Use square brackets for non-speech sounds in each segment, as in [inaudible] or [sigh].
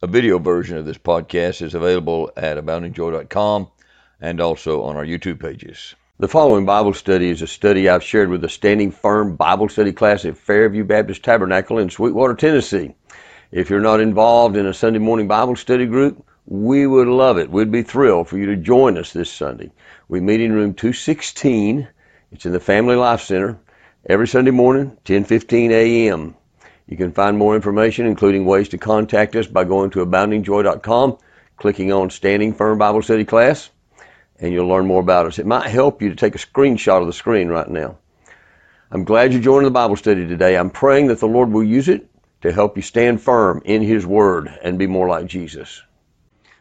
A video version of this podcast is available at aboundingjoy.com and also on our YouTube pages. The following Bible study is a study I've shared with the Standing Firm Bible Study class at Fairview Baptist Tabernacle in Sweetwater, Tennessee. If you're not involved in a Sunday morning Bible study group, we would love it. We'd be thrilled for you to join us this Sunday. We meet in room 216. It's in the Family Life Center every Sunday morning, 10:15 a.m. You can find more information, including ways to contact us, by going to aboundingjoy.com, clicking on Standing Firm Bible Study Class, and you'll learn more about us. It might help you to take a screenshot of the screen right now. I'm glad you joined the Bible study today. I'm praying that the Lord will use it to help you stand firm in His Word and be more like Jesus.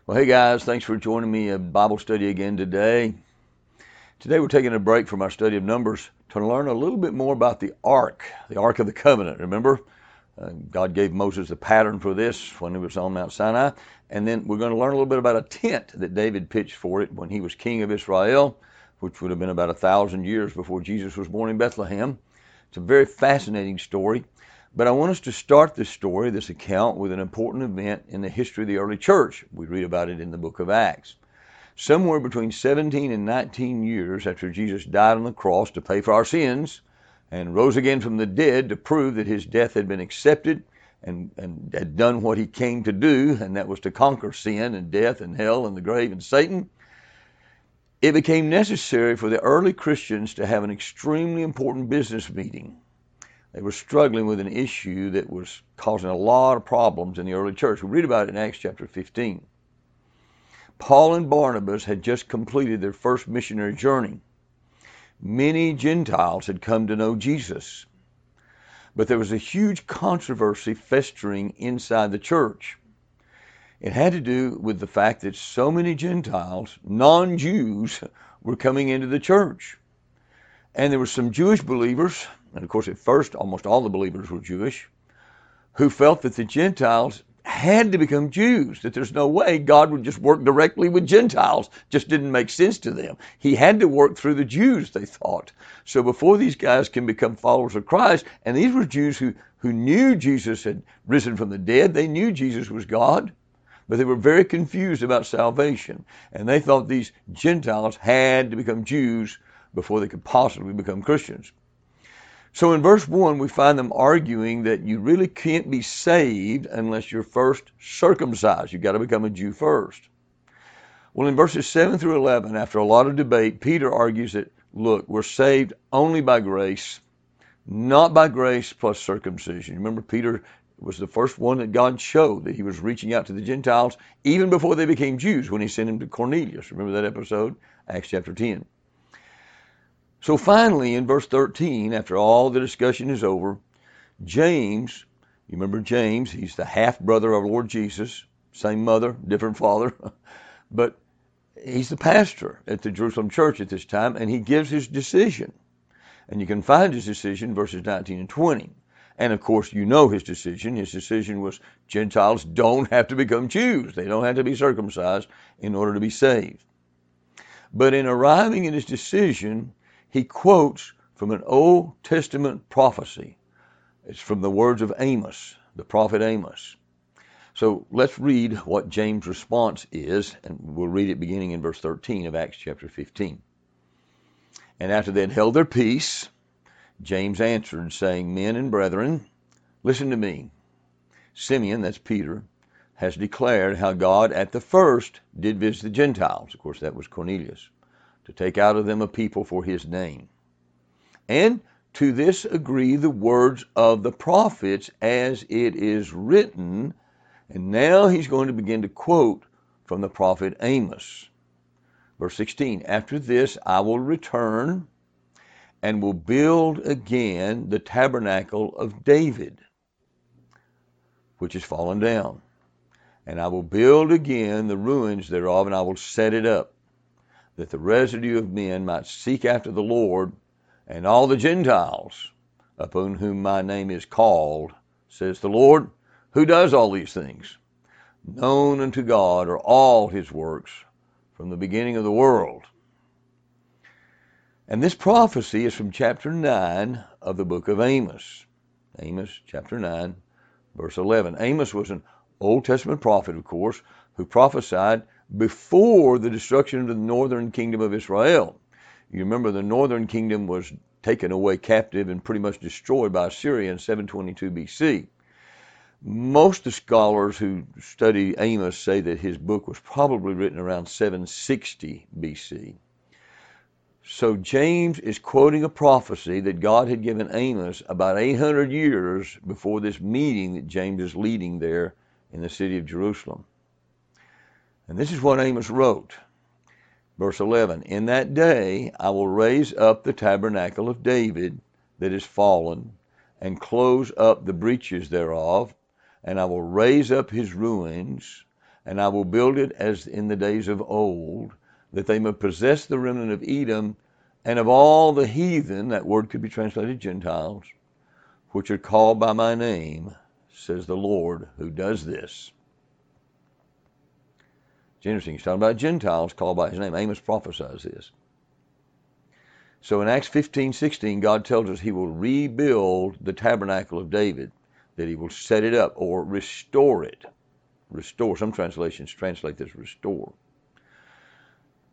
Well, hey guys, thanks for joining me a Bible study again today. Today we're taking a break from our study of Numbers to learn a little bit more about the Ark, the Ark of the Covenant. Remember, uh, God gave Moses the pattern for this when he was on Mount Sinai. And then we're going to learn a little bit about a tent that David pitched for it when he was king of Israel, which would have been about a thousand years before Jesus was born in Bethlehem. It's a very fascinating story. But I want us to start this story, this account, with an important event in the history of the early church. We read about it in the book of Acts. Somewhere between 17 and 19 years after Jesus died on the cross to pay for our sins, and rose again from the dead to prove that his death had been accepted and, and had done what he came to do, and that was to conquer sin and death and hell and the grave and Satan, it became necessary for the early Christians to have an extremely important business meeting. They were struggling with an issue that was causing a lot of problems in the early church. We read about it in Acts chapter 15. Paul and Barnabas had just completed their first missionary journey many Gentiles had come to know Jesus. But there was a huge controversy festering inside the church. It had to do with the fact that so many Gentiles, non Jews, were coming into the church. And there were some Jewish believers, and of course, at first, almost all the believers were Jewish, who felt that the Gentiles had to become Jews, that there's no way God would just work directly with Gentiles. Just didn't make sense to them. He had to work through the Jews, they thought. So before these guys can become followers of Christ, and these were Jews who, who knew Jesus had risen from the dead, they knew Jesus was God, but they were very confused about salvation. And they thought these Gentiles had to become Jews before they could possibly become Christians. So in verse 1, we find them arguing that you really can't be saved unless you're first circumcised. You've got to become a Jew first. Well, in verses 7 through 11, after a lot of debate, Peter argues that, look, we're saved only by grace, not by grace plus circumcision. Remember, Peter was the first one that God showed that he was reaching out to the Gentiles even before they became Jews when he sent him to Cornelius. Remember that episode? Acts chapter 10. So finally, in verse 13, after all the discussion is over, James, you remember James, he's the half brother of Lord Jesus, same mother, different father, [laughs] but he's the pastor at the Jerusalem church at this time, and he gives his decision. And you can find his decision, verses 19 and 20. And of course, you know his decision. His decision was Gentiles don't have to become Jews, they don't have to be circumcised in order to be saved. But in arriving at his decision, he quotes from an Old Testament prophecy. It's from the words of Amos, the prophet Amos. So let's read what James' response is, and we'll read it beginning in verse 13 of Acts chapter 15. And after they had held their peace, James answered, saying, Men and brethren, listen to me. Simeon, that's Peter, has declared how God at the first did visit the Gentiles. Of course, that was Cornelius to take out of them a people for his name. And to this agree the words of the prophets as it is written. And now he's going to begin to quote from the prophet Amos. Verse 16 After this I will return and will build again the tabernacle of David, which is fallen down. And I will build again the ruins thereof, and I will set it up that the residue of men might seek after the Lord, and all the Gentiles upon whom my name is called, says the Lord, who does all these things. Known unto God are all his works from the beginning of the world. And this prophecy is from chapter 9 of the book of Amos. Amos chapter 9, verse 11. Amos was an Old Testament prophet, of course, who prophesied before the destruction of the northern kingdom of Israel. You remember the northern kingdom was taken away captive and pretty much destroyed by Assyria in 722 BC. Most of the scholars who study Amos say that his book was probably written around 760 BC. So James is quoting a prophecy that God had given Amos about 800 years before this meeting that James is leading there in the city of Jerusalem. And this is what Amos wrote. Verse 11 In that day I will raise up the tabernacle of David that is fallen, and close up the breaches thereof, and I will raise up his ruins, and I will build it as in the days of old, that they may possess the remnant of Edom and of all the heathen, that word could be translated Gentiles, which are called by my name, says the Lord who does this. It's interesting. He's talking about Gentiles called by his name. Amos prophesies this. So in Acts 15, 16, God tells us he will rebuild the tabernacle of David, that he will set it up or restore it. Restore. Some translations translate this restore.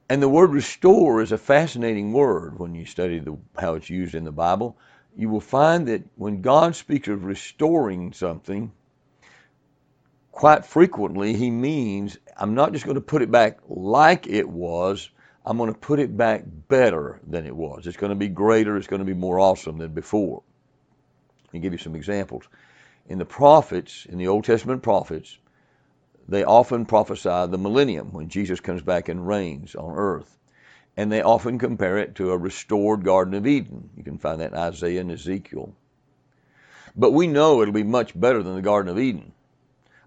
And the word restore is a fascinating word when you study the, how it's used in the Bible. You will find that when God speaks of restoring something, quite frequently he means I'm not just going to put it back like it was, I'm going to put it back better than it was. It's going to be greater, it's going to be more awesome than before. Let me give you some examples. In the prophets, in the Old Testament prophets, they often prophesy the millennium when Jesus comes back and reigns on earth. And they often compare it to a restored Garden of Eden. You can find that in Isaiah and Ezekiel. But we know it'll be much better than the Garden of Eden.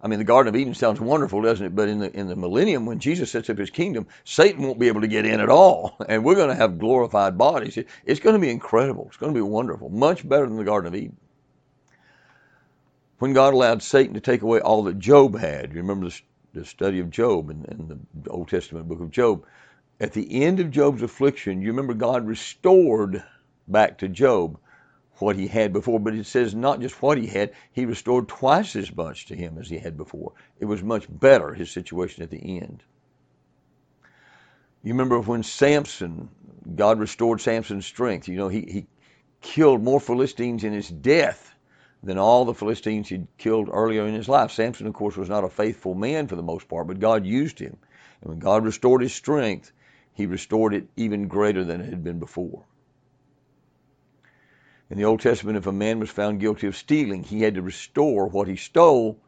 I mean, the Garden of Eden sounds wonderful, doesn't it? But in the in the millennium, when Jesus sets up his kingdom, Satan won't be able to get in at all, [laughs] and we're going to have glorified bodies. It's going to be incredible. It's going to be wonderful, much better than the Garden of Eden. When God allowed Satan to take away all that Job had, you remember the, the study of Job in, in the Old Testament book of Job. At the end of Job's affliction, you remember God restored back to Job what he had before, but it says not just what he had, he restored twice as much to him as he had before. It was much better, his situation at the end. You remember when Samson, God restored Samson's strength. You know, he, he killed more Philistines in his death than all the Philistines he'd killed earlier in his life. Samson, of course, was not a faithful man for the most part, but God used him. And when God restored his strength, he restored it even greater than it had been before. In the Old Testament, if a man was found guilty of stealing, he had to restore what he stole,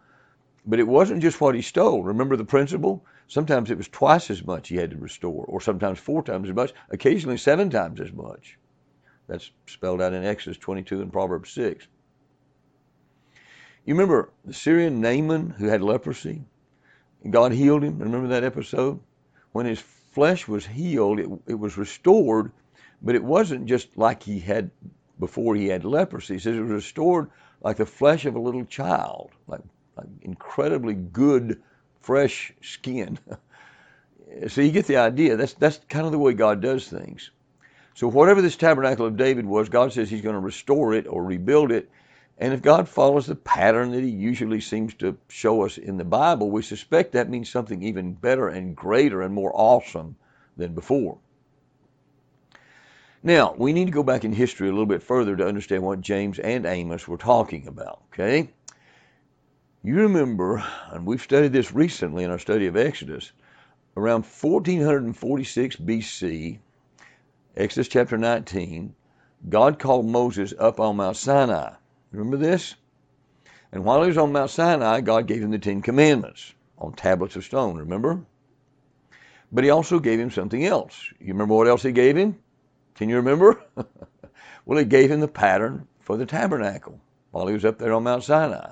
but it wasn't just what he stole. Remember the principle? Sometimes it was twice as much he had to restore, or sometimes four times as much, occasionally seven times as much. That's spelled out in Exodus 22 and Proverbs 6. You remember the Syrian Naaman who had leprosy? God healed him. Remember that episode? When his flesh was healed, it, it was restored, but it wasn't just like he had before he had leprosy. He says it was restored like the flesh of a little child, like, like incredibly good, fresh skin. [laughs] so you get the idea. That's that's kind of the way God does things. So whatever this tabernacle of David was, God says He's going to restore it or rebuild it. And if God follows the pattern that He usually seems to show us in the Bible, we suspect that means something even better and greater and more awesome than before. Now, we need to go back in history a little bit further to understand what James and Amos were talking about, okay? You remember, and we've studied this recently in our study of Exodus, around 1446 BC, Exodus chapter 19, God called Moses up on Mount Sinai. Remember this? And while he was on Mount Sinai, God gave him the Ten Commandments on tablets of stone, remember? But he also gave him something else. You remember what else he gave him? Can you remember? [laughs] well, he gave him the pattern for the tabernacle while he was up there on Mount Sinai,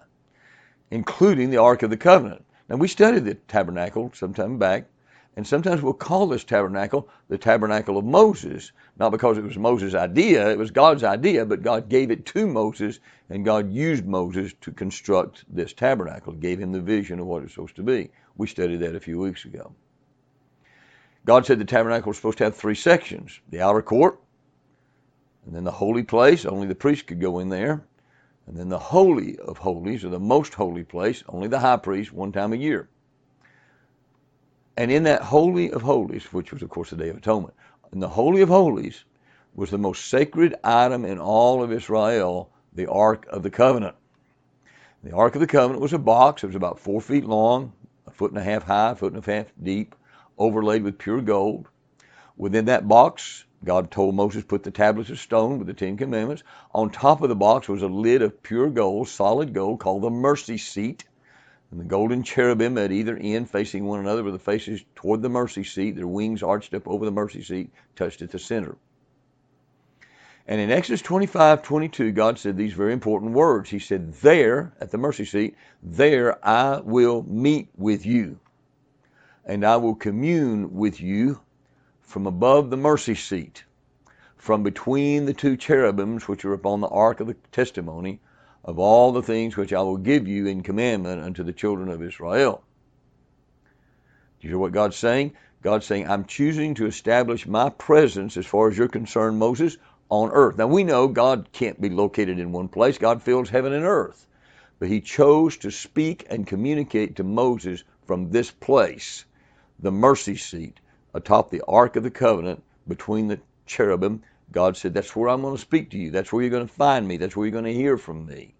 including the Ark of the Covenant. Now, we studied the tabernacle sometime back, and sometimes we'll call this tabernacle the tabernacle of Moses, not because it was Moses' idea, it was God's idea, but God gave it to Moses, and God used Moses to construct this tabernacle, gave him the vision of what it's supposed to be. We studied that a few weeks ago. God said the tabernacle was supposed to have three sections the outer court, and then the holy place, only the priest could go in there, and then the Holy of Holies, or the most holy place, only the high priest, one time a year. And in that Holy of Holies, which was, of course, the Day of Atonement, in the Holy of Holies was the most sacred item in all of Israel, the Ark of the Covenant. The Ark of the Covenant was a box. It was about four feet long, a foot and a half high, a foot and a half deep, overlaid with pure gold. Within that box, God told Moses, put the tablets of stone with the Ten Commandments. On top of the box was a lid of pure gold, solid gold, called the mercy seat. And the golden cherubim at either end, facing one another with the faces toward the mercy seat, their wings arched up over the mercy seat, touched at the center. And in Exodus 25, 22, God said these very important words. He said, There, at the mercy seat, there I will meet with you, and I will commune with you from above the mercy seat, from between the two cherubims which are upon the ark of the testimony, of all the things which I will give you in commandment unto the children of Israel. Do you hear what God's saying? God's saying, I'm choosing to establish my presence as far as you're concerned, Moses, on earth. Now we know God can't be located in one place. God fills heaven and earth. But he chose to speak and communicate to Moses from this place, the mercy seat, atop the Ark of the Covenant between the cherubim, God said, That's where I'm going to speak to you. That's where you're going to find me. That's where you're going to hear from me.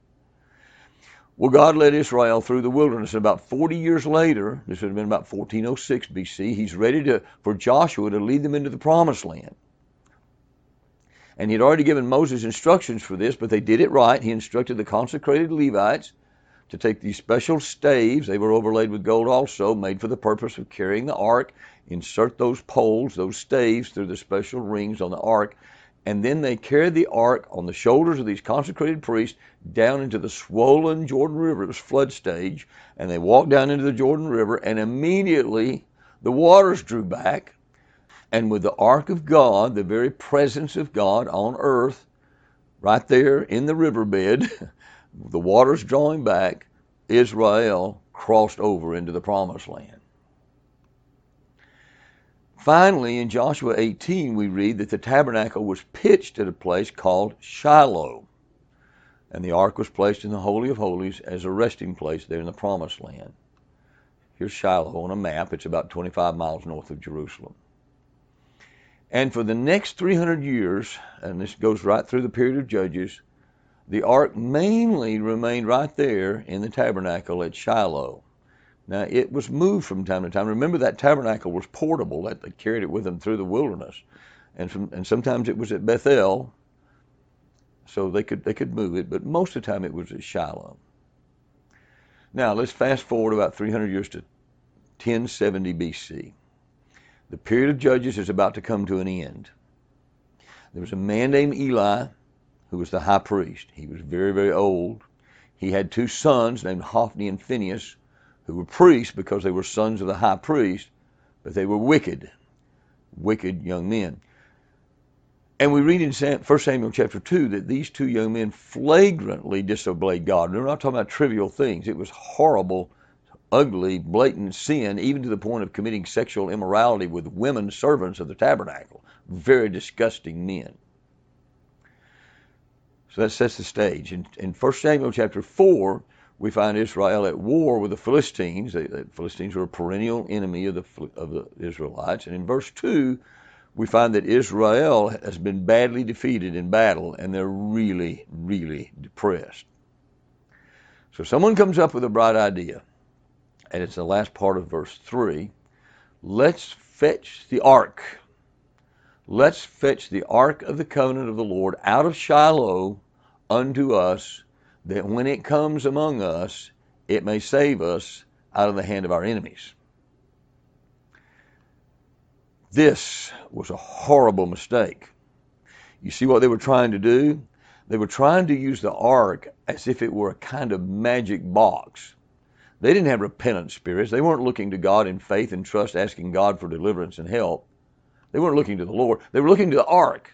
Well, God led Israel through the wilderness. And About 40 years later, this would have been about 1406 BC, he's ready to, for Joshua to lead them into the promised land. And he'd already given Moses instructions for this, but they did it right. He instructed the consecrated Levites to take these special staves, they were overlaid with gold also, made for the purpose of carrying the ark, insert those poles, those staves, through the special rings on the ark, and then they carried the ark on the shoulders of these consecrated priests down into the swollen Jordan River. It was flood stage, and they walked down into the Jordan River, and immediately the waters drew back, and with the ark of God, the very presence of God on earth, right there in the riverbed, [laughs] the waters drawing back, Israel crossed over into the promised land. Finally, in Joshua 18, we read that the tabernacle was pitched at a place called Shiloh, and the ark was placed in the Holy of Holies as a resting place there in the promised land. Here's Shiloh on a map. It's about 25 miles north of Jerusalem. And for the next 300 years, and this goes right through the period of Judges, the ark mainly remained right there in the tabernacle at Shiloh. Now, it was moved from time to time. Remember, that tabernacle was portable, that they carried it with them through the wilderness. And, from, and sometimes it was at Bethel, so they could, they could move it, but most of the time it was at Shiloh. Now, let's fast forward about 300 years to 1070 BC. The period of Judges is about to come to an end. There was a man named Eli who was the high priest. He was very, very old. He had two sons named Hophni and Phinehas, who were priests because they were sons of the high priest, but they were wicked, wicked young men. And we read in 1 Samuel chapter 2 that these two young men flagrantly disobeyed God. We're not talking about trivial things. It was horrible, ugly, blatant sin, even to the point of committing sexual immorality with women servants of the tabernacle. Very disgusting men. So that sets the stage. In, in 1 Samuel chapter 4, we find Israel at war with the Philistines. The Philistines were a perennial enemy of the, of the Israelites. And in verse 2, we find that Israel has been badly defeated in battle and they're really, really depressed. So someone comes up with a bright idea, and it's the last part of verse 3. Let's fetch the ark. Let's fetch the ark of the covenant of the Lord out of Shiloh unto us, that when it comes among us, it may save us out of the hand of our enemies. This was a horrible mistake. You see what they were trying to do? They were trying to use the ark as if it were a kind of magic box. They didn't have repentant spirits. They weren't looking to God in faith and trust, asking God for deliverance and help. They weren't looking to the Lord. They were looking to the ark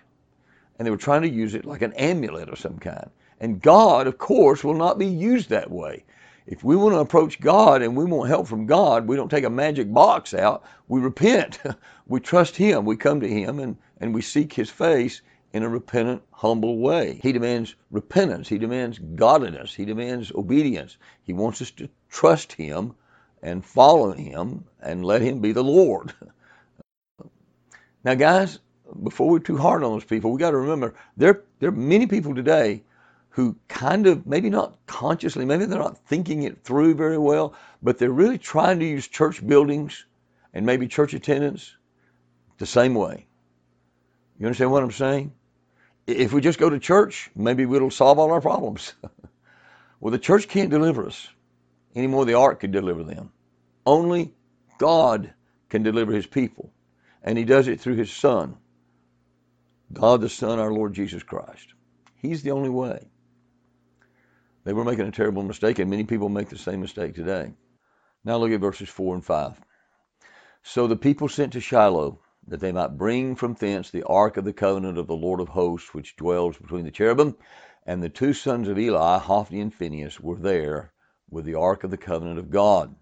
and they were trying to use it like an amulet of some kind. And God, of course, will not be used that way. If we want to approach God and we want help from God, we don't take a magic box out. We repent. [laughs] we trust Him. We come to Him and, and we seek His face in a repentant, humble way. He demands repentance. He demands godliness. He demands obedience. He wants us to trust Him and follow Him and let Him be the Lord. [laughs] Now, guys, before we're too hard on those people, we got to remember there there are many people today who kind of maybe not consciously, maybe they're not thinking it through very well, but they're really trying to use church buildings and maybe church attendance the same way. You understand what I'm saying? If we just go to church, maybe it'll solve all our problems. [laughs] well, the church can't deliver us any more the ark could deliver them. Only God can deliver his people, and he does it through his Son, God the Son, our Lord Jesus Christ. He's the only way. They were making a terrible mistake, and many people make the same mistake today. Now look at verses 4 and 5. So the people sent to Shiloh that they might bring from thence the ark of the covenant of the Lord of hosts, which dwells between the cherubim. And the two sons of Eli, Hophni and Phinehas, were there with the ark of the covenant of God.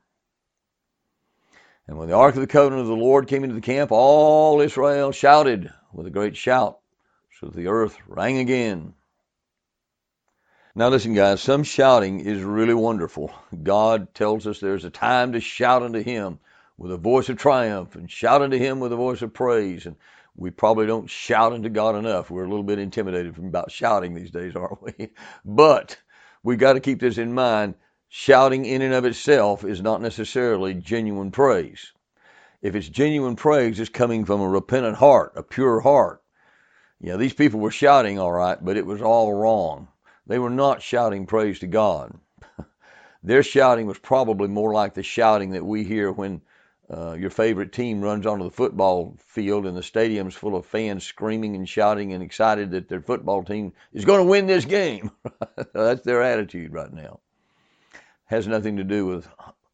And when the ark of the covenant of the Lord came into the camp, all Israel shouted with a great shout, so the earth rang again. Now, listen, guys, some shouting is really wonderful. God tells us there's a time to shout unto Him with a voice of triumph and shout unto Him with a voice of praise. And we probably don't shout unto God enough. We're a little bit intimidated from about shouting these days, [laughs] aren't we? But we got to keep this in mind. Shouting in and of itself is not necessarily genuine praise. If it's genuine praise, it's coming from a repentant heart, a pure heart. Yeah, these people were shouting all right, but it was all wrong. They were not shouting praise to God. [laughs] Their shouting was probably more like the shouting that we hear when uh, your favorite team runs onto the football field and the stadium's full of fans screaming and shouting and excited that their football team is going to win this game. [laughs] That's their attitude right now. Has nothing to do with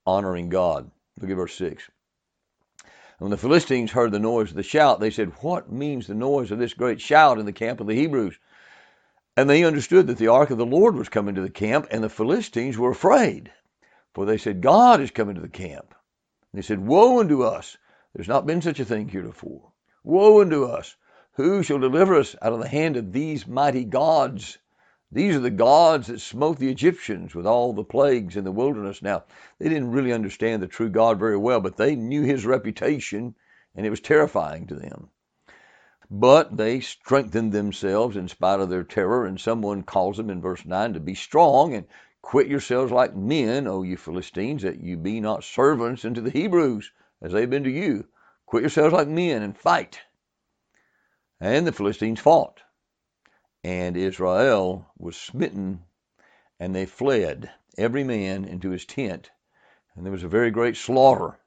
honoring God. Look at verse 6. When the Philistines heard the noise of the shout, they said, What means the noise of this great shout in the camp of the Hebrews? And they understood that the ark of the Lord was coming to the camp, and the Philistines were afraid. For they said, God is coming to the camp. And they said, Woe unto us! There's not been such a thing heretofore. Woe unto us! Who shall deliver us out of the hand of these mighty gods? These are the gods that smote the Egyptians with all the plagues in the wilderness. Now, they didn't really understand the true God very well, but they knew his reputation, and it was terrifying to them. But they strengthened themselves in spite of their terror, and someone calls them in verse 9 to be strong and quit yourselves like men, O you Philistines, that you be not servants unto the Hebrews, as they've been to you. Quit yourselves like men and fight. And the Philistines fought. And Israel was smitten, and they fled, every man into his tent. And there was a very great slaughter,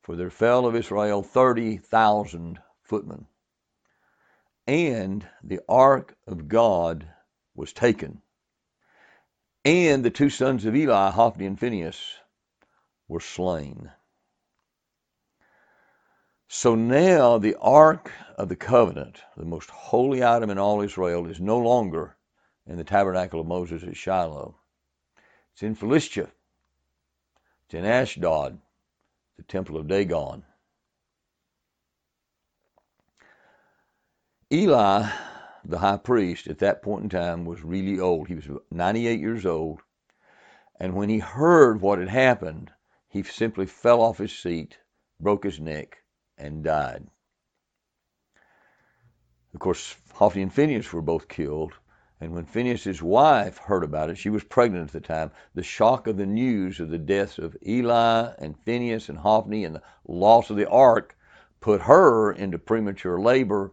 for there fell of Israel thirty thousand footmen and the ark of God was taken. And the two sons of Eli, Hophni and Phinehas, were slain. So now the ark of the covenant, the most holy item in all Israel, is no longer in the tabernacle of Moses at Shiloh. It's in Philistia. It's in Ashdod, the temple of Dagon. Eli, the high priest, at that point in time was really old. He was 98 years old. And when he heard what had happened, he simply fell off his seat, broke his neck, and died. Of course, Hophni and Phineas were both killed. And when Phineas's wife heard about it, she was pregnant at the time. The shock of the news of the deaths of Eli and Phineas and Hophni and the loss of the ark put her into premature labor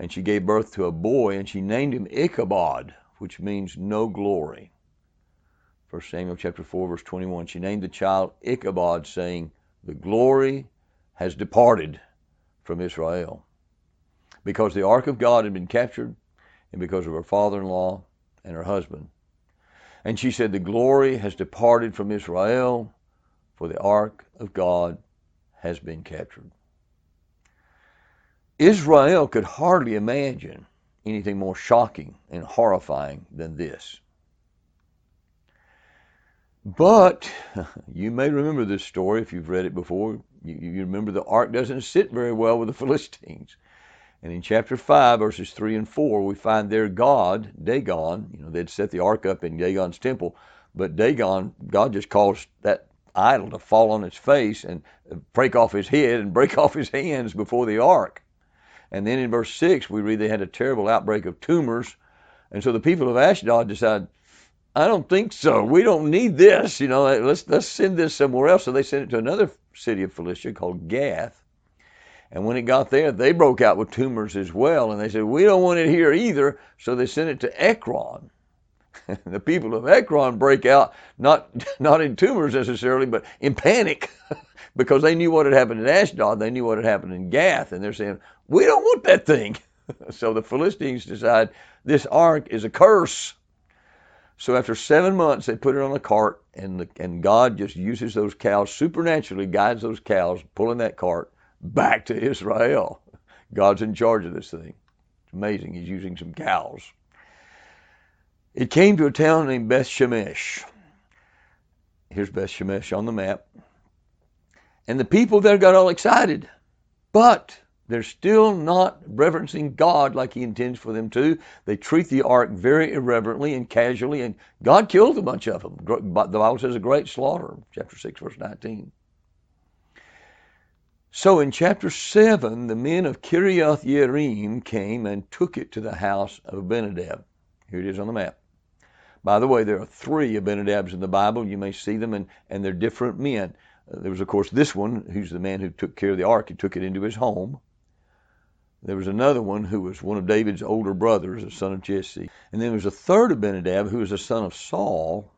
and she gave birth to a boy, and she named him Ichabod, which means no glory. 1 Samuel chapter 4, verse 21. She named the child Ichabod, saying, The glory has departed from Israel. Because the ark of God had been captured, and because of her father in law and her husband. And she said, The glory has departed from Israel, for the ark of God has been captured. Israel could hardly imagine anything more shocking and horrifying than this. But [laughs] you may remember this story if you've read it before. You, you, remember the ark doesn't sit very well with the [laughs] Philistines. And in chapter 5, verses 3 and 4, we find their God, Dagon, you know, they'd set the ark up in Dagon's temple, but Dagon, God just caused that idol to fall on its face and break off his head and [laughs] break off his hands before the ark. And then in verse 6, we read they had a terrible outbreak of tumors. And so the people of Ashdod decide, I don't think so. We don't need this. You know, let's let's send this somewhere else. So they sent it to another city of Philistia called Gath. And when it got there, they broke out with tumors as well. And they said, We don't want it here either. So they sent it to Ekron. [laughs] the people of Ekron break out, not, [laughs] not in tumors necessarily, but in panic [laughs] because they knew what had happened in Ashdod. They knew what had happened in Gath. And they're saying, We don't want that thing. so the Philistines decide this ark is a curse. So after seven months, they put it on a cart, and the, and God just uses those cows supernaturally, guides those cows pulling that cart back to Israel. God's in charge of this thing. It's amazing. He's using some cows. It came to a town named Beth Shemesh. Here's Beth Shemesh on the map. And the people there got all excited. But they're still not reverencing God like He intends for them to. They treat the ark very irreverently and casually, and God killed a bunch of them. The Bible says a great slaughter, chapter 6, verse 19. So in chapter 7, the men of Kiriath Yearim came and took it to the house of Abinadab. Here it is on the map. By the way, there are three Abinadabs in the Bible. You may see them, and, and they're different men. Uh, there was, of course, this one, who's the man who took care of the ark. He took it into his home. There was another one who was one of David's older brothers, a son of Jesse. And then there was a third Abinadab who was a son of Saul,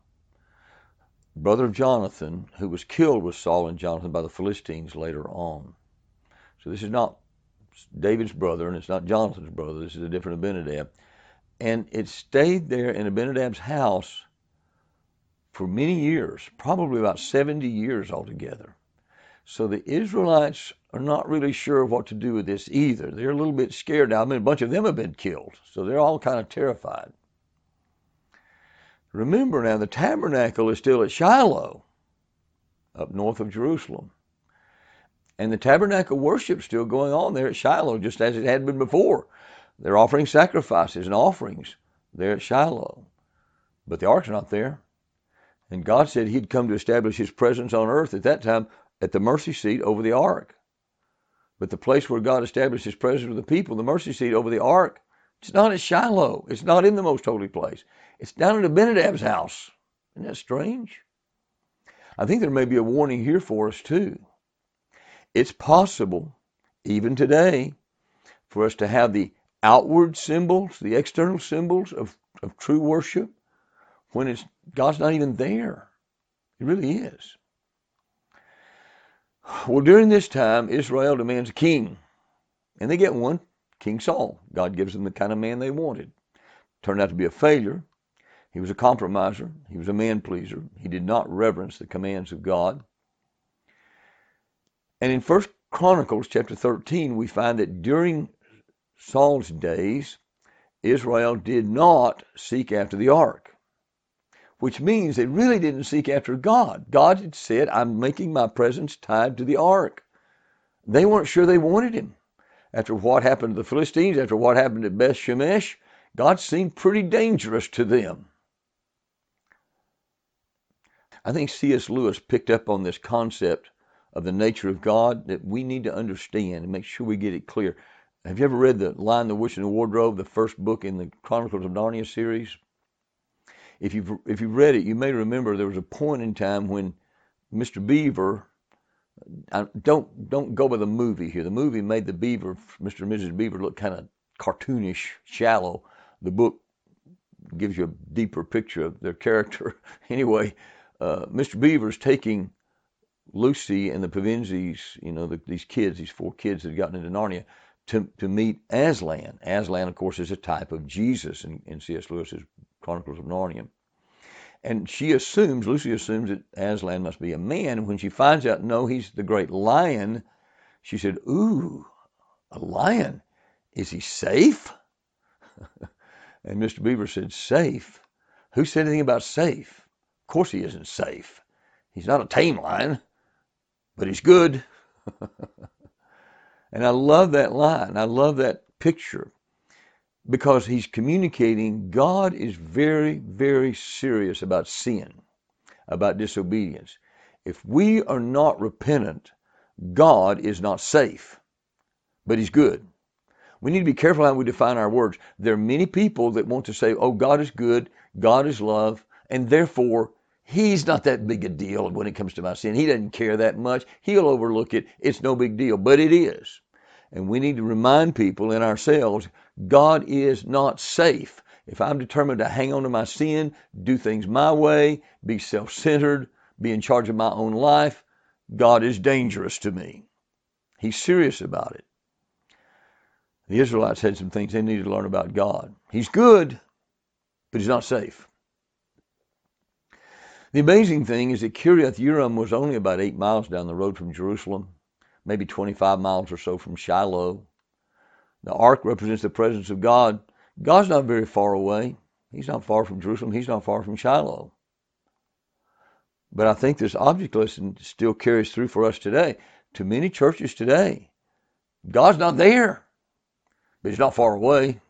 brother of Jonathan, who was killed with Saul and Jonathan by the Philistines later on. So this is not David's brother, and it's not Jonathan's brother. This is a different Abinadab. And it stayed there in Abinadab's house for many years, probably about 70 years altogether. So the Israelites are not really sure what to do with this either. They're a little bit scared now. I mean, a bunch of them have been killed, so they're all kind of terrified. Remember now, the tabernacle is still at Shiloh, up north of Jerusalem. And the tabernacle worship still going on there at Shiloh, just as it had been before. They're offering sacrifices and offerings there at Shiloh. But the ark's not there. And God said He'd come to establish His presence on earth at that time at the mercy seat over the ark. But the place where God established His presence with the people, the mercy seat over the ark, it's not at Shiloh. It's not in the most holy place. It's down at Abinadab's house. Isn't that strange? I think there may be a warning here for us too. It's possible, even today, for us to have the outward symbols, the external symbols of, of true worship, when it's God's not even there. It really is. Well, during this time, Israel demands a king, and they get one, King Saul. God gives them the kind of man they wanted. Turned out to be a failure. He was a compromiser. He was a man pleaser. He did not reverence the commands of God. And in First Chronicles chapter 13, we find that during Saul's days, Israel did not seek after the ark, which means they really didn't seek after God. God had said, I'm making my presence tied to the ark. They weren't sure they wanted him. After what happened to the Philistines, after what happened at Beth Shemesh, God seemed pretty dangerous to them. I think C.S. Lewis picked up on this concept of the nature of God that we need to understand and make sure we get it clear. Have you ever read The Lion, the Witch, and the Wardrobe, the first book in the Chronicles of Narnia series? If you've, if you've read it, you may remember there was a point in time when Mr. Beaver, I, don't, don't go by the movie here. The movie made the Beaver, Mr. and Mrs. Beaver, look kind of cartoonish, shallow. The book gives you a deeper picture of their character. [laughs] anyway, uh, Mr. Beaver's taking Lucy and the Pevensies, you know, the, these kids, these four kids that had gotten into Narnia, to, to meet Aslan. Aslan, of course, is a type of Jesus in, in C.S. Lewis's Chronicles of Narnia. And she assumes, Lucy assumes that Aslan must be a man. And when she finds out, no, he's the great lion, she said, Ooh, a lion. Is he safe? [laughs] and Mr. Beaver said, Safe? Who said anything about safe? Of course he isn't safe. He's not a tame lion, but he's good. [laughs] and I love that line. I love that picture because he's communicating God is very, very serious about sin, about disobedience. If we are not repentant, God is not safe, but he's good. We need to be careful how we define our words. There are many people that want to say, oh, God is good, God is love, and therefore he's not that big a deal when it comes to my sin. He doesn't care that much. He'll overlook it. It's no big deal, but it is. And we need to remind people and ourselves God is not safe. If I'm determined to hang on to my sin, do things my way, be self centered, be in charge of my own life, God is dangerous to me. He's serious about it. The Israelites had some things they needed to learn about God. He's good, but he's not safe. The amazing thing is that Kiriath Yearim was only about eight miles down the road from Jerusalem, maybe 25 miles or so from Shiloh. The ark represents the presence of God. God's not very far away. He's not far from Jerusalem. He's not far from Shiloh. But I think this object lesson still carries through for us today. To many churches today, God's not there but he's not far away.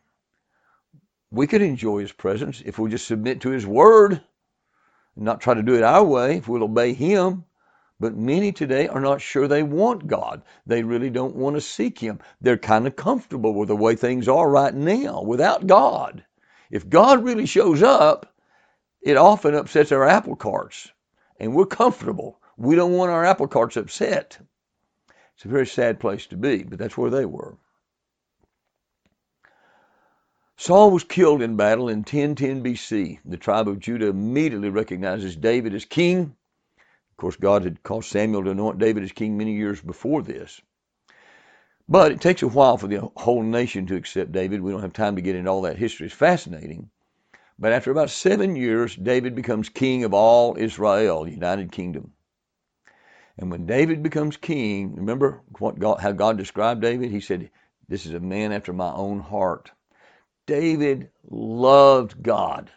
We could enjoy his presence if we just submit to his word and not try to do it our way, if we'll obey him. But many today are not sure they want God. They really don't want to seek him. They're kind of comfortable with the way things are right now without God. If God really shows up, it often upsets our apple carts. And we're comfortable. We don't want our apple carts upset. It's a very sad place to be, but that's where they were. Saul was killed in battle in 1010 BC. The tribe of Judah immediately recognizes David as king. Of course, God had caused Samuel to anoint David as king many years before this. But it takes a while for the whole nation to accept David. We don't have time to get into all that history. It's fascinating. But after about seven years, David becomes king of all Israel, United Kingdom. And when David becomes king, remember what God, how God described David? He said, This is a man after my own heart. David loved God.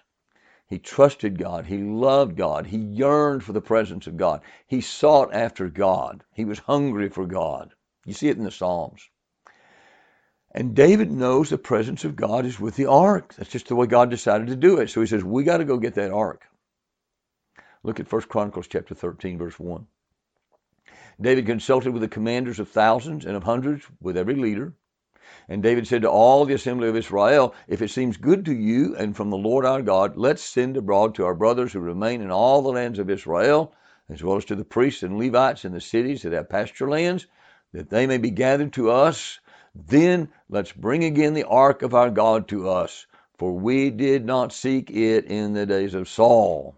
He trusted God. He loved God. He yearned for the presence of God. He sought after God. He was hungry for God. You see it in the Psalms. And David knows the presence of God is with the ark. That's just the way God decided to do it. So he says, We got to go get that ark. Look at 1 Chronicles chapter 13, verse 1. David consulted with the commanders of thousands and of hundreds, with every leader. And David said to all the assembly of Israel, If it seems good to you and from the Lord our God, let's send abroad to our brothers who remain in all the lands of Israel, as well as to the priests and Levites in the cities that have pasture lands, that they may be gathered to us. Then let's bring again the ark of our God to us, for we did not seek it in the days of Saul.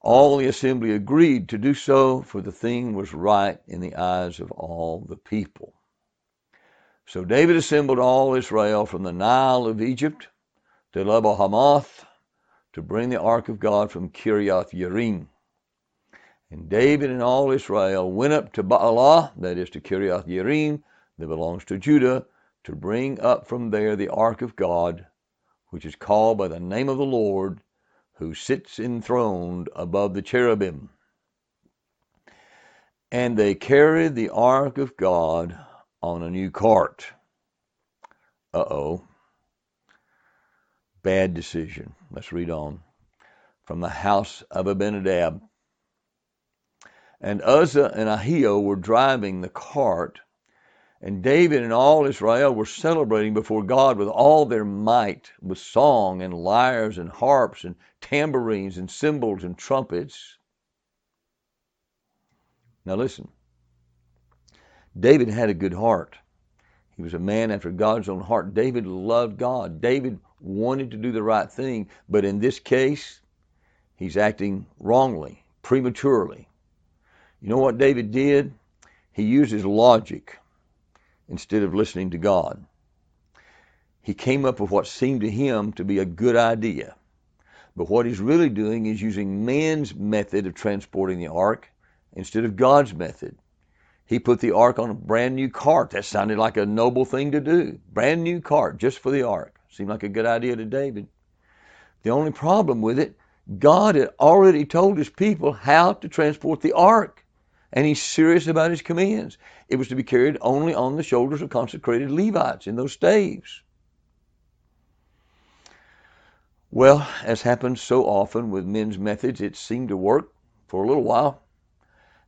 All the assembly agreed to do so, for the thing was right in the eyes of all the people. So David assembled all Israel from the Nile of Egypt to Lebo Hamath to bring the ark of God from Kiriath Yearim. And David and all Israel went up to Baalah, that is to Kiriath Yearim, that belongs to Judah, to bring up from there the ark of God, which is called by the name of the Lord, who sits enthroned above the cherubim. And they carried the ark of God on a new cart. Uh oh. Bad decision. Let's read on. From the house of Abinadab. And Uzzah and Ahio were driving the cart, and David and all Israel were celebrating before God with all their might, with song and lyres and harps and tambourines and cymbals and trumpets. Now listen. David had a good heart. He was a man after God's own heart. David loved God. David wanted to do the right thing, but in this case, he's acting wrongly, prematurely. You know what David did? He used his logic instead of listening to God. He came up with what seemed to him to be a good idea. But what he's really doing is using man's method of transporting the ark instead of God's method. He put the ark on a brand new cart. That sounded like a noble thing to do. Brand new cart just for the ark. Seemed like a good idea to David. The only problem with it, God had already told his people how to transport the ark. And he's serious about his commands. It was to be carried only on the shoulders of consecrated Levites in those staves. Well, as happens so often with men's methods, it seemed to work for a little while.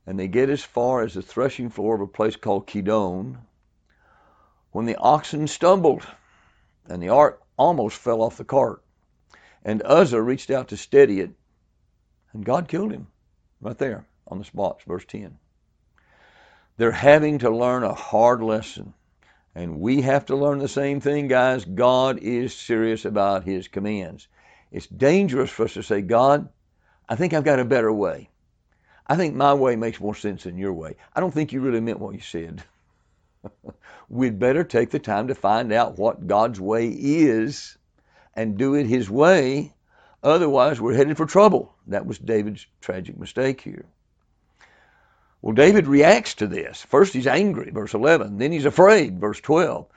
And they get as far as the threshing floor of a place called Kidon when the oxen stumbled and the ark almost fell off the cart. And Uzzah reached out to steady it, and God killed him right there on the spot, verse 10. They're having to learn a hard lesson. And we have to learn the same thing, guys. God is serious about his commands. It's dangerous for us to say, God, I think I've got a better way. I think my way makes more sense than your way. I don't think you really meant what you said. [laughs] We'd better take the time to find out what God's way is and do it his way. Otherwise, we're headed for trouble. That was David's tragic mistake here. Well, David reacts to this. First, he's angry, verse 11. Then he's afraid, verse 12.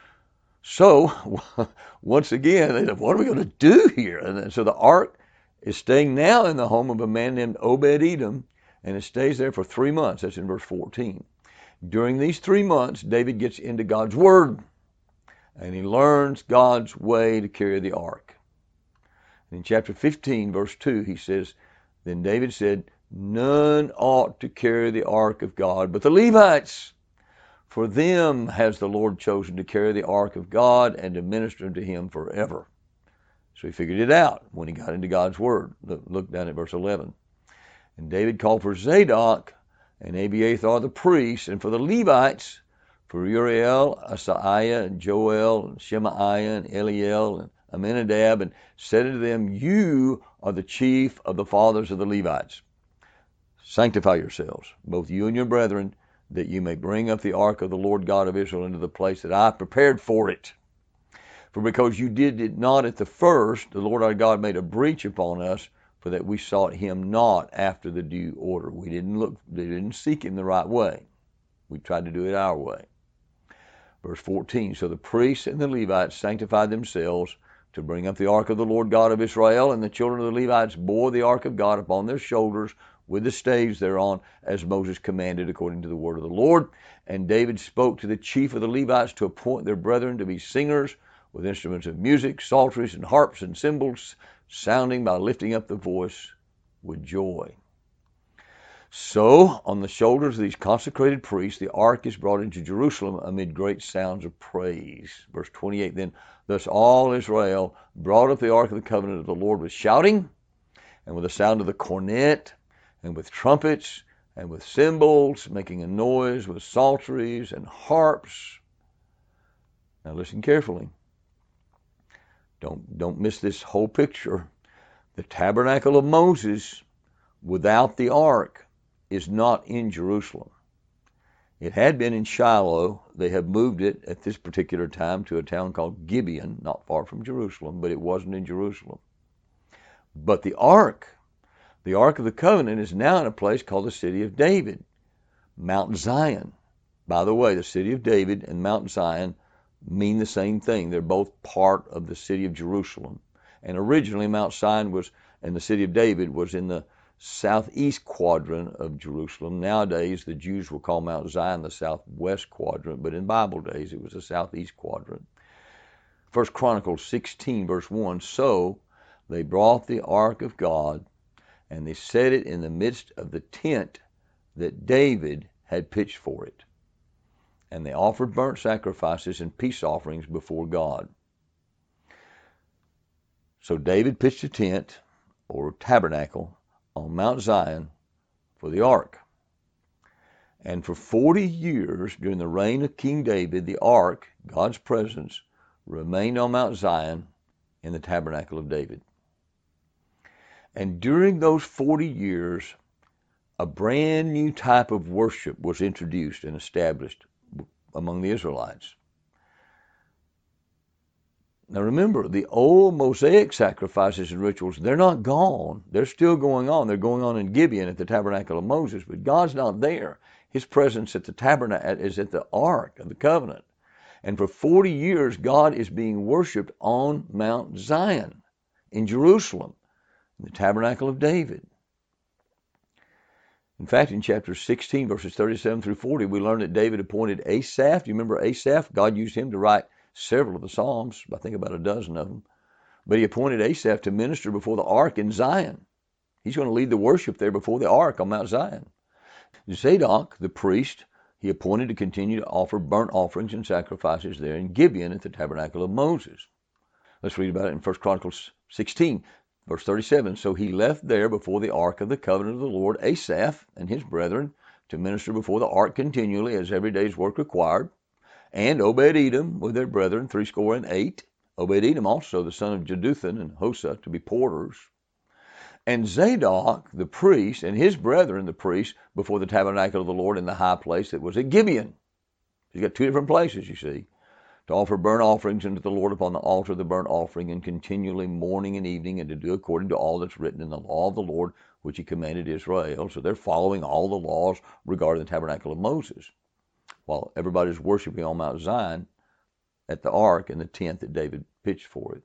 So, [laughs] once again, they said, what are we going to do here? And so the ark is staying now in the home of a man named Obed Edom, and it stays there for three months. That's in verse 14. During these three months, David gets into God's Word, and he learns God's way to carry the ark. In chapter 15, verse 2, he says, Then David said, None ought to carry the ark of God but the Levites. For them has the Lord chosen to carry the ark of God and to minister to him forever. So he figured it out when he got into God's word. Look, look down at verse 11. And David called for Zadok and Abiathar the priests, and for the Levites, for Uriel, Asaiah, Joel, Shemaiah, and Eliel, and Aminadab, and said unto them, You are the chief of the fathers of the Levites. Sanctify yourselves, both you and your brethren, that you may bring up the ark of the Lord God of Israel into the place that I prepared for it. For because you did it not at the first, the Lord our God made a breach upon us, for that we sought him not after the due order. We didn't look, we didn't seek him the right way. We tried to do it our way. Verse 14 So the priests and the Levites sanctified themselves to bring up the ark of the Lord God of Israel, and the children of the Levites bore the ark of God upon their shoulders with the staves thereon, as Moses commanded according to the word of the Lord. And David spoke to the chief of the Levites to appoint their brethren to be singers with instruments of music, psalteries, and harps and cymbals, sounding by lifting up the voice with joy. So, on the shoulders of these consecrated priests, the ark is brought into Jerusalem amid great sounds of praise. Verse 28 Then, thus all Israel brought up the ark of the covenant of the Lord with shouting, and with the sound of the cornet, and with trumpets and with cymbals, making a noise with psalteries and harps. Now listen carefully. Don't, don't miss this whole picture. The tabernacle of Moses without the ark is not in Jerusalem. It had been in Shiloh. They have moved it at this particular time to a town called Gibeon, not far from Jerusalem, but it wasn't in Jerusalem. But the ark the Ark of the Covenant is now in a place called the City of David, Mount Zion. By the way, the City of David and Mount Zion mean the same thing. They're both part of the city of Jerusalem. And originally, Mount Zion was, and the City of David was in the southeast quadrant of Jerusalem. Nowadays, the Jews will call Mount Zion the southwest quadrant, but in Bible days, it was the southeast quadrant. First Chronicles 16, verse 1 So they brought the ark of God and they set it in the midst of the tent that David had pitched for it. And they offered burnt sacrifices and peace offerings before God. So David pitched a tent or tabernacle on Mount Zion for the ark. And for 40 years during the reign of King David, the ark, God's presence, remained on Mount Zion in the tabernacle of David. And during those 40 years, a brand new type of worship was introduced and established among the Israelites. Now remember, the old Mosaic sacrifices and rituals, they're not gone. They're still going on. They're going on in Gibeon at the tabernacle of Moses, but God's not there. His presence at the tabernacle is at the ark of the covenant. And for 40 years, God is being worshiped on Mount Zion in Jerusalem in the tabernacle of David. In fact, in chapter 16, verses 37 through 40, we learn that David appointed Asaph. Do you remember Asaph? God used him to write several of the Psalms, I think about a dozen of them. But he appointed Asaph to minister before the ark in Zion. He's going to lead the worship there before the ark on Mount Zion. Zadok, the priest, he appointed to continue to offer burnt offerings and sacrifices there in Gibeon at the tabernacle of Moses. Let's read about it in 1 Chronicles 16. Verse 37 So he left there before the ark of the covenant of the Lord Asaph and his brethren to minister before the ark continually as every day's work required, and Obed Edom with their brethren, threescore and eight, Obed Edom also the son of Jeduthun and Hosah to be porters, and Zadok the priest and his brethren the priests before the tabernacle of the Lord in the high place that was at Gibeon. He's got two different places, you see to offer burnt offerings unto the Lord upon the altar of the burnt offering, and continually morning and evening, and to do according to all that's written in the law of the Lord, which he commanded Israel. So they're following all the laws regarding the tabernacle of Moses, while everybody's worshiping on Mount Zion at the ark and the tent that David pitched for it.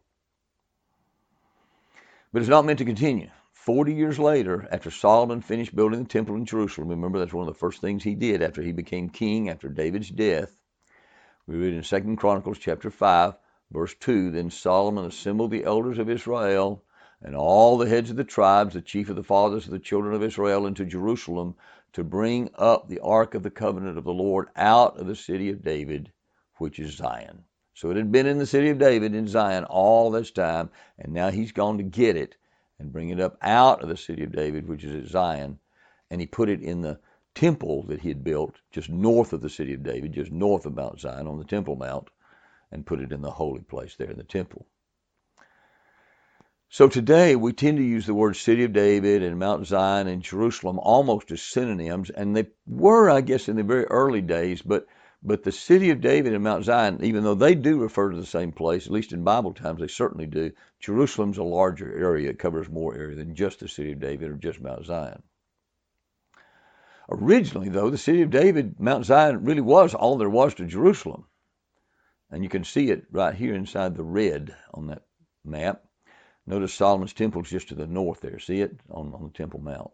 But it's not meant to continue. Forty years later, after Solomon finished building the temple in Jerusalem, remember that's one of the first things he did after he became king after David's death we read in Second Chronicles chapter 5, verse 2, Then Solomon assembled the elders of Israel and all the heads of the tribes, the chief of the fathers of the children of Israel, into Jerusalem to bring up the ark of the covenant of the Lord out of the city of David, which is Zion. So it had been in the city of David in Zion all this time, and now he's gone to get it and bring it up out of the city of David, which is at Zion, and he put it in the temple that he had built just north of the city of David, just north of Mount Zion on the Temple Mount, and put it in the holy place there in the temple. So today we tend to use the word City of David and Mount Zion and Jerusalem almost as synonyms, and they were, I guess, in the very early days, but but the City of David and Mount Zion, even though they do refer to the same place, at least in Bible times, they certainly do. Jerusalem's a larger area; it covers more area than just the City of David or just Mount Zion. Originally, though, the city of David, Mount Zion, really was all there was to Jerusalem. And you can see it right here inside the red on that map. Notice Solomon's temple is just to the north there. See it on, on the Temple Mount.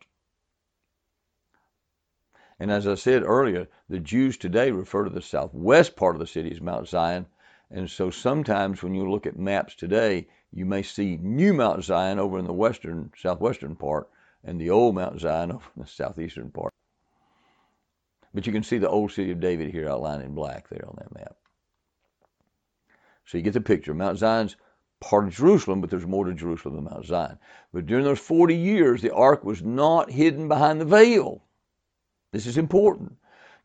And as I said earlier, the Jews today refer to the southwest part of the city as Mount Zion. And so sometimes when you look at maps today, you may see new Mount Zion over in the western, southwestern part, and the old Mount Zion [laughs] over in the southeastern part. But you can see the old city of David here outlined in black there on that map. So you get the picture. Mount Zion's part of Jerusalem, but there's more to Jerusalem than Mount Zion. But during those 40 years, the ark was not hidden behind the veil. This is important.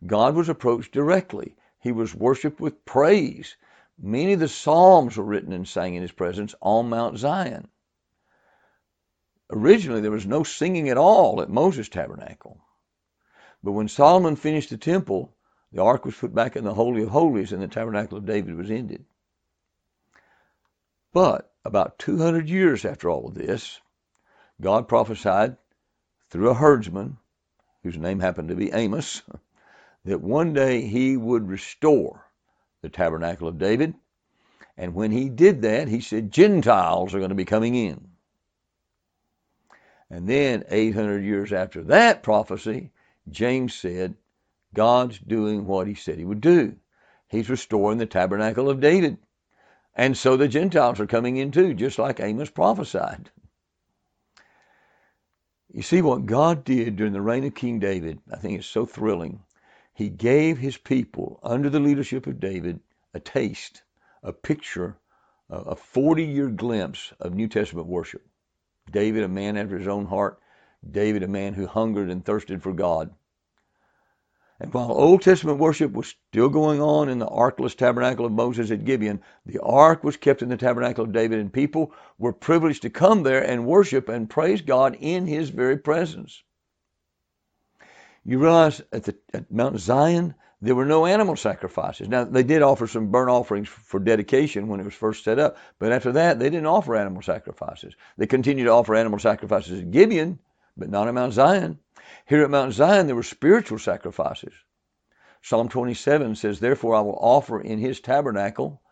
God was approached directly. He was worshiped with praise. Many of the Psalms were written and sang in his presence on Mount Zion. Originally, there was no singing at all at Moses' tabernacle. But when Solomon finished the temple, the ark was put back in the Holy of Holies and the tabernacle of David was ended. But about 200 years after all of this, God prophesied through a herdsman, whose name happened to be Amos, [laughs] that one day he would restore the tabernacle of David. And when he did that, he said, Gentiles are going to be coming in. And then 800 years after that prophecy, James said, God's doing what he said he would do. He's restoring the tabernacle of David. And so the Gentiles are coming in too, just like Amos prophesied. You see, what God did during the reign of King David, I think it's so thrilling. He gave his people, under the leadership of David, a taste, a picture, a 40 year glimpse of New Testament worship. David, a man after his own heart, David, a man who hungered and thirsted for God. And while Old Testament worship was still going on in the arkless tabernacle of Moses at Gibeon, the ark was kept in the tabernacle of David, and people were privileged to come there and worship and praise God in his very presence. You realize at, the, at Mount Zion, there were no animal sacrifices. Now, they did offer some burnt offerings for dedication when it was first set up, but after that, they didn't offer animal sacrifices. They continued to offer animal sacrifices at Gibeon, but not at Mount Zion. Here at Mount Zion, there were spiritual sacrifices. Psalm 27 says, Therefore I will offer in his tabernacle,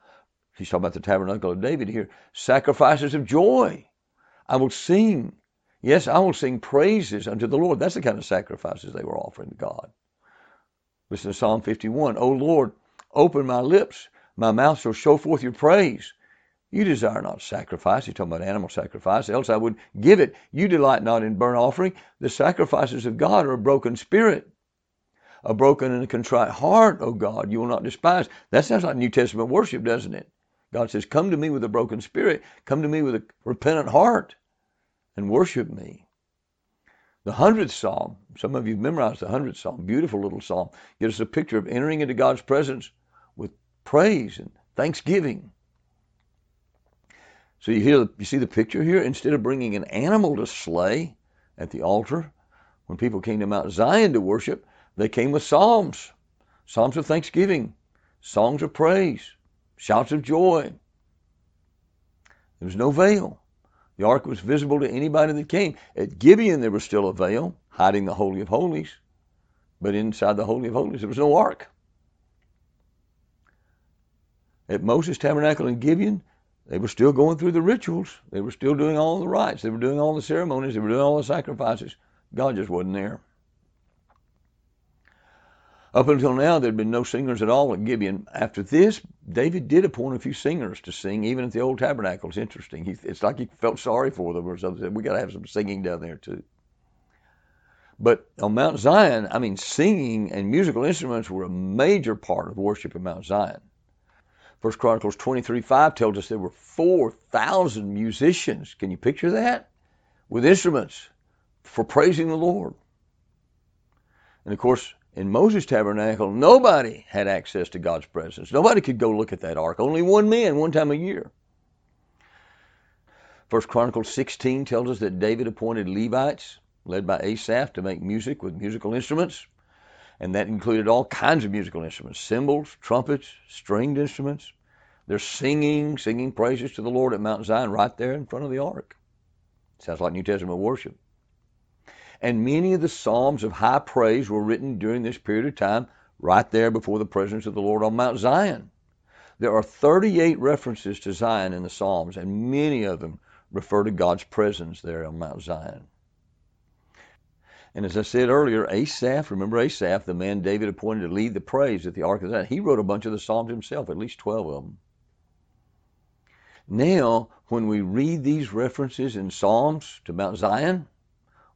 he's talking about the tabernacle of David here, sacrifices of joy. I will sing. Yes, I will sing praises unto the Lord. That's the kind of sacrifices they were offering to God. Listen to Psalm 51. O Lord, open my lips. My mouth shall show forth your praise. You desire not sacrifice. He's talking about animal sacrifice. Else I would give it. You delight not in burnt offering. The sacrifices of God are a broken spirit. A broken and a contrite heart, O God, you will not despise. That sounds like New Testament worship, doesn't it? God says, Come to me with a broken spirit. Come to me with a repentant heart and worship me. The hundredth psalm, some of you memorized the hundredth psalm, beautiful little psalm, gives us a picture of entering into God's presence with praise and thanksgiving. So you hear, you see the picture here. Instead of bringing an animal to slay at the altar, when people came to Mount Zion to worship, they came with psalms, psalms of thanksgiving, songs of praise, shouts of joy. There was no veil. The ark was visible to anybody that came. At Gibeon, there was still a veil hiding the Holy of Holies, but inside the Holy of Holies, there was no ark. At Moses' tabernacle in Gibeon, they were still going through the rituals. They were still doing all the rites. They were doing all the ceremonies. They were doing all the sacrifices. God just wasn't there. Up until now, there had been no singers at all at Gibeon. After this, David did appoint a few singers to sing, even at the old tabernacle. It's interesting. He, it's like he felt sorry for them or something. We got to have some singing down there too. But on Mount Zion, I mean, singing and musical instruments were a major part of worship at Mount Zion. First Chronicles 23 5 tells us there were 4,000 musicians. Can you picture that? With instruments for praising the Lord. And of course, in Moses' tabernacle, nobody had access to God's presence. Nobody could go look at that ark. Only one man, one time a year. First Chronicles 16 tells us that David appointed Levites, led by Asaph, to make music with musical instruments. And that included all kinds of musical instruments cymbals, trumpets, stringed instruments. They're singing, singing praises to the Lord at Mount Zion right there in front of the ark. Sounds like New Testament worship and many of the Psalms of high praise were written during this period of time right there before the presence of the Lord on Mount Zion. There are 38 references to Zion in the Psalms, and many of them refer to God's presence there on Mount Zion. And as I said earlier, Asaph, remember Asaph, the man David appointed to lead the praise at the Ark of Zion, he wrote a bunch of the Psalms himself, at least 12 of them. Now, when we read these references in Psalms to Mount Zion,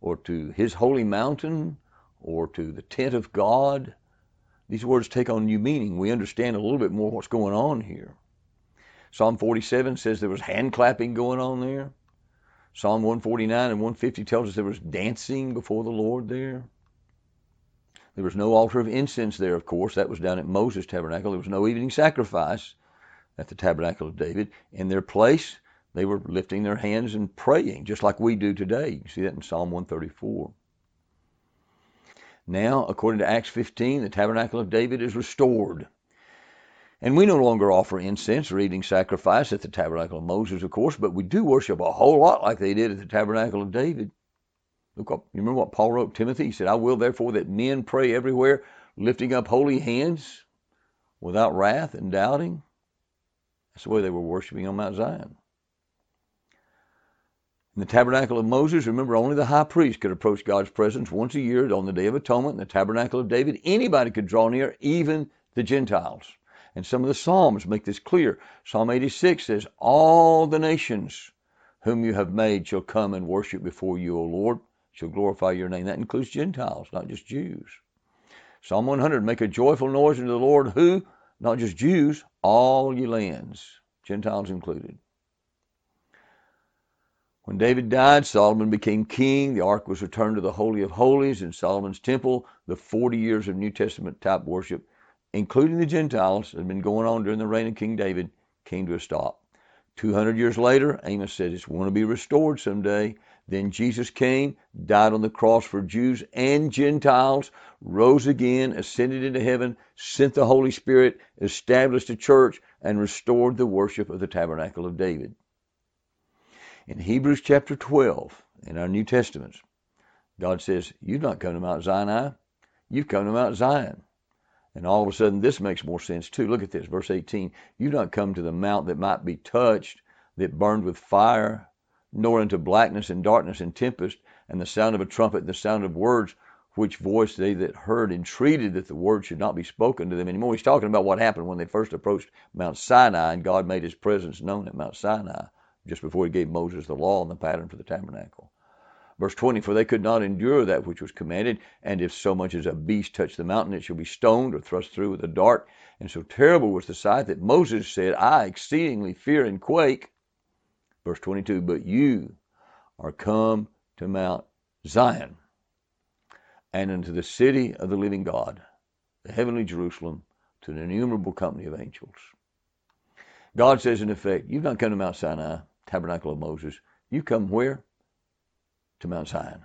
or to his holy mountain or to the tent of God. These words take on new meaning. We understand a little bit more what's going on here. Psalm 47 says there was hand clapping going on there. Psalm 149 and 150 tells us there was dancing before the Lord there. There was no altar of incense there, of course. That was down at Moses' tabernacle. There was no evening sacrifice at the tabernacle of David. In their place, they were lifting their hands and praying, just like we do today. You see that in Psalm 134. Now, according to Acts 15, the tabernacle of David is restored. And we no longer offer incense or evening sacrifice at the tabernacle of Moses, of course, but we do worship a whole lot like they did at the tabernacle of David. Look up, you remember what Paul wrote Timothy? He said, I will therefore that men pray everywhere, lifting up holy hands without wrath and doubting. That's the way they were worshiping on Mount Zion. In the tabernacle of Moses, remember, only the high priest could approach God's presence once a year on the Day of Atonement. In the tabernacle of David, anybody could draw near, even the Gentiles. And some of the Psalms make this clear. Psalm 86 says, All the nations whom you have made shall come and worship before you, O Lord, shall glorify your name. That includes Gentiles, not just Jews. Psalm 100, make a joyful noise unto the Lord, who, not just Jews, all ye lands, Gentiles included. When David died, Solomon became king. The ark was returned to the Holy of Holies in Solomon's temple. The 40 years of New Testament type worship, including the Gentiles, had been going on during the reign of King David, came to a stop. 200 years later, Amos said it's going to be restored someday. Then Jesus came, died on the cross for Jews and Gentiles, rose again, ascended into heaven, sent the Holy Spirit, established a church, and restored the worship of the tabernacle of David. In Hebrews chapter 12, in our New Testaments, God says, You've not come to Mount Sinai, you've come to Mount Zion. And all of a sudden, this makes more sense too. Look at this, verse 18. You've not come to the mount that might be touched, that burned with fire, nor into blackness and darkness and tempest, and the sound of a trumpet, and the sound of words, which voice they that heard entreated that the word should not be spoken to them anymore. He's talking about what happened when they first approached Mount Sinai and God made his presence known at Mount Sinai just before he gave Moses the law and the pattern for the tabernacle. Verse 20, for they could not endure that which was commanded, and if so much as a beast touch the mountain, it shall be stoned or thrust through with a dart. And so terrible was the sight that Moses said, I exceedingly fear and quake. Verse 22, but you are come to Mount Zion and into the city of the living God, the heavenly Jerusalem, to an innumerable company of angels. God says, in effect, you've not come to Mount Sinai, tabernacle of Moses. You come where? to Mount Zion.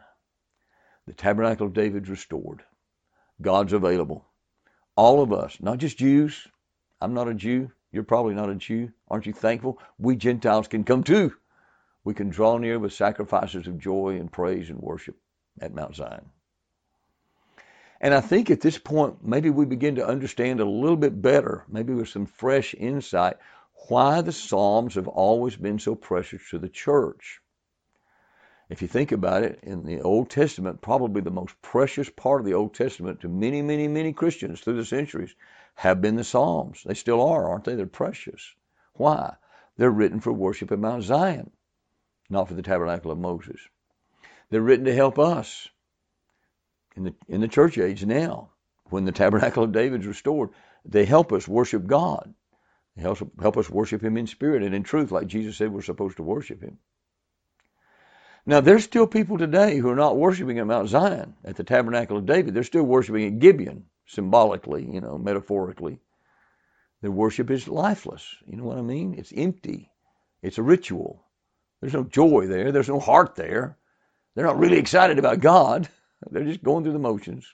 The tabernacle of David's restored. God's available. All of us, not just Jews. I'm not a Jew. You're probably not a Jew. Aren't you thankful? We Gentiles can come too. We can draw near with sacrifices of joy and praise and worship at Mount Zion. And I think at this point, maybe we begin to understand a little bit better, maybe with some fresh insight, why the Psalms have always been so precious to the church if you think about it, in the Old Testament, probably the most precious part of the Old Testament to many, many, many Christians through the centuries have been the Psalms. They still are, aren't they? They're precious. Why? They're written for worship at Mount Zion, not for the tabernacle of Moses. They're written to help us in the in the church age now, when the [laughs] tabernacle of David is restored. They help us worship God. They help, help us worship Him in spirit and in truth, like Jesus said we're supposed to worship Him. Now, there's still people today who are not worshiping at Mount Zion, at the Tabernacle of David. They're still worshiping at Gibeon, symbolically, you know, metaphorically. Their worship is lifeless. You know what I mean? It's empty. It's a ritual. There's no joy there. There's no heart there. They're not really excited about God. [laughs] They're just going through the motions,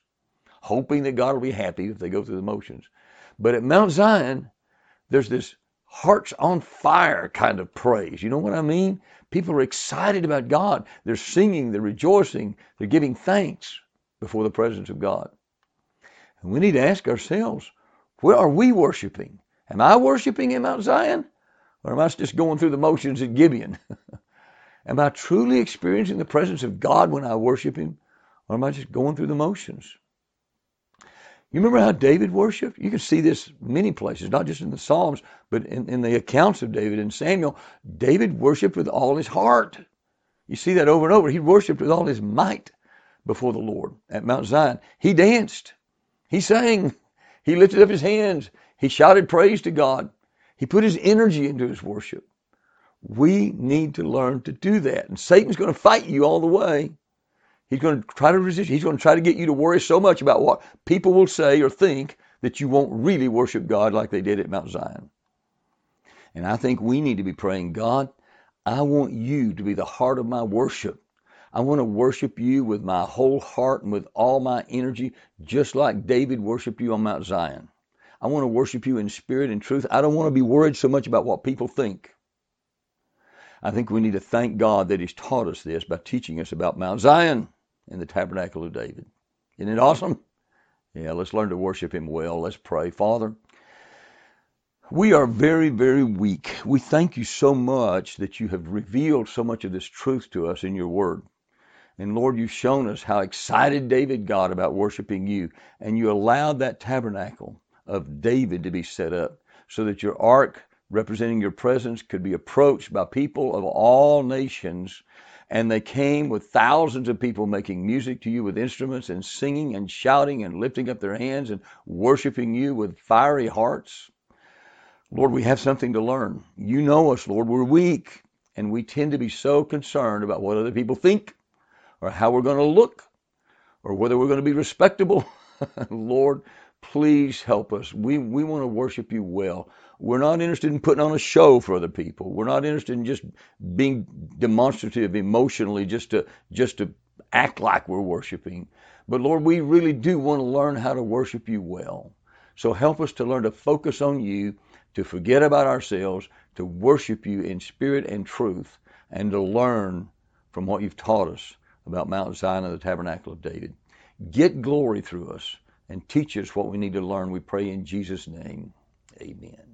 hoping that God will be happy if they go through the motions. But at Mount Zion, there's this hearts on fire kind of praise. You know what I mean? People are excited about God. They're singing, they're rejoicing, they're giving thanks before the presence of God. And we need to ask ourselves, where are we worshiping? Am I worshiping in Mount Zion? Or am I just going through the motions at Gibeon? [laughs] am I truly experiencing the presence of God when I worship Him? Or am I just going through the motions? You remember how David worshiped? You can see this many places, not just in the Psalms, but in, in the accounts of David and Samuel. David worshiped with all his heart. You see that over and over. He worshiped with all his might before the Lord at Mount Zion. He danced. He sang. He lifted up his hands. He shouted praise to God. He put his energy into his worship. We need to learn to do that. And Satan's going to fight you all the way. He's going to try to resist. you. He's going to try to get you to worry so much about what people will say or think that you won't really worship God like they did at Mount Zion. And I think we need to be praying, God, I want you to be the heart of my worship. I want to worship you with my whole heart and with all my energy, just like David worshiped you on Mount Zion. I want to worship you in spirit and truth. I don't want to be worried so much about what people think. I think we need to thank God that He's taught us this by teaching us about Mount Zion and the tabernacle of David. Isn't it awesome? Yeah, let's learn to worship him well. Let's pray. Father, we are very, very weak. We thank you so much that you have revealed so much of this truth to us in your word. And Lord, you've shown us how excited David got about worshiping you. And you allowed that tabernacle of David to be set up so that your ark representing your presence could be approached by people of all nations and they came with thousands of people making music to you with instruments and singing and shouting and lifting up their hands and worshiping you with fiery hearts. Lord, we have something to learn. You know us, Lord. We're weak, and we tend to be so concerned about what other people think or how we're going to look or whether we're going to be respectable. [laughs] Lord, please help us. We, we want to worship you well. We're not interested in putting on a show for other people. We're not interested in just being demonstrative emotionally just to just to act like we're worshiping. But Lord, we really do want to learn how to worship you well. So help us to learn to focus on you, to forget about ourselves, to worship you in spirit and truth, and to learn from what you've taught us about Mount Zion and the tabernacle of David. Get glory through us and teach us what we need to learn. We pray in Jesus' name. Amen.